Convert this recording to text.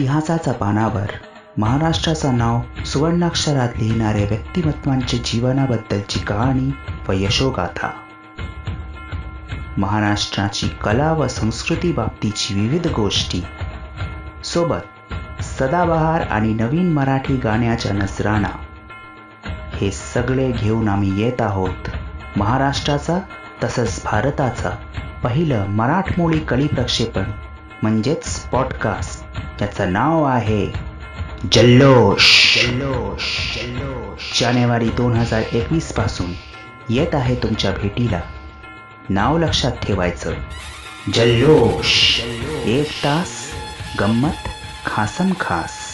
इतिहासाच्या पानावर. महाराष्ट्राचं नाव सुवर्णाक्षरात लिहिणाऱ्या व्यक्तिमत्वांच्या जीवनाबद्दलची कहाणी व यशोगाथा. महाराष्ट्राची कला व संस्कृती बाबतीची विविध गोष्टी. सोबत सदाबहार आणि नवीन मराठी गाण्याच्या नजराणा. हे सगळे घेऊन आम्ही येत आहोत महाराष्ट्राचा तसंच भारताचा पहिलं मराठमोळी कली प्रक्षेपण म्हणजेच पॉडकास्ट त्याचं नाव आहे जल्लोष. जल्लोष जल्लोष. जानेवारी दोन हजार एकवीसपासून येत आहे तुमच्या भेटीला. नाव लक्षात ठेवायचं. जल्लोष. एक तास गंमत खासम खास.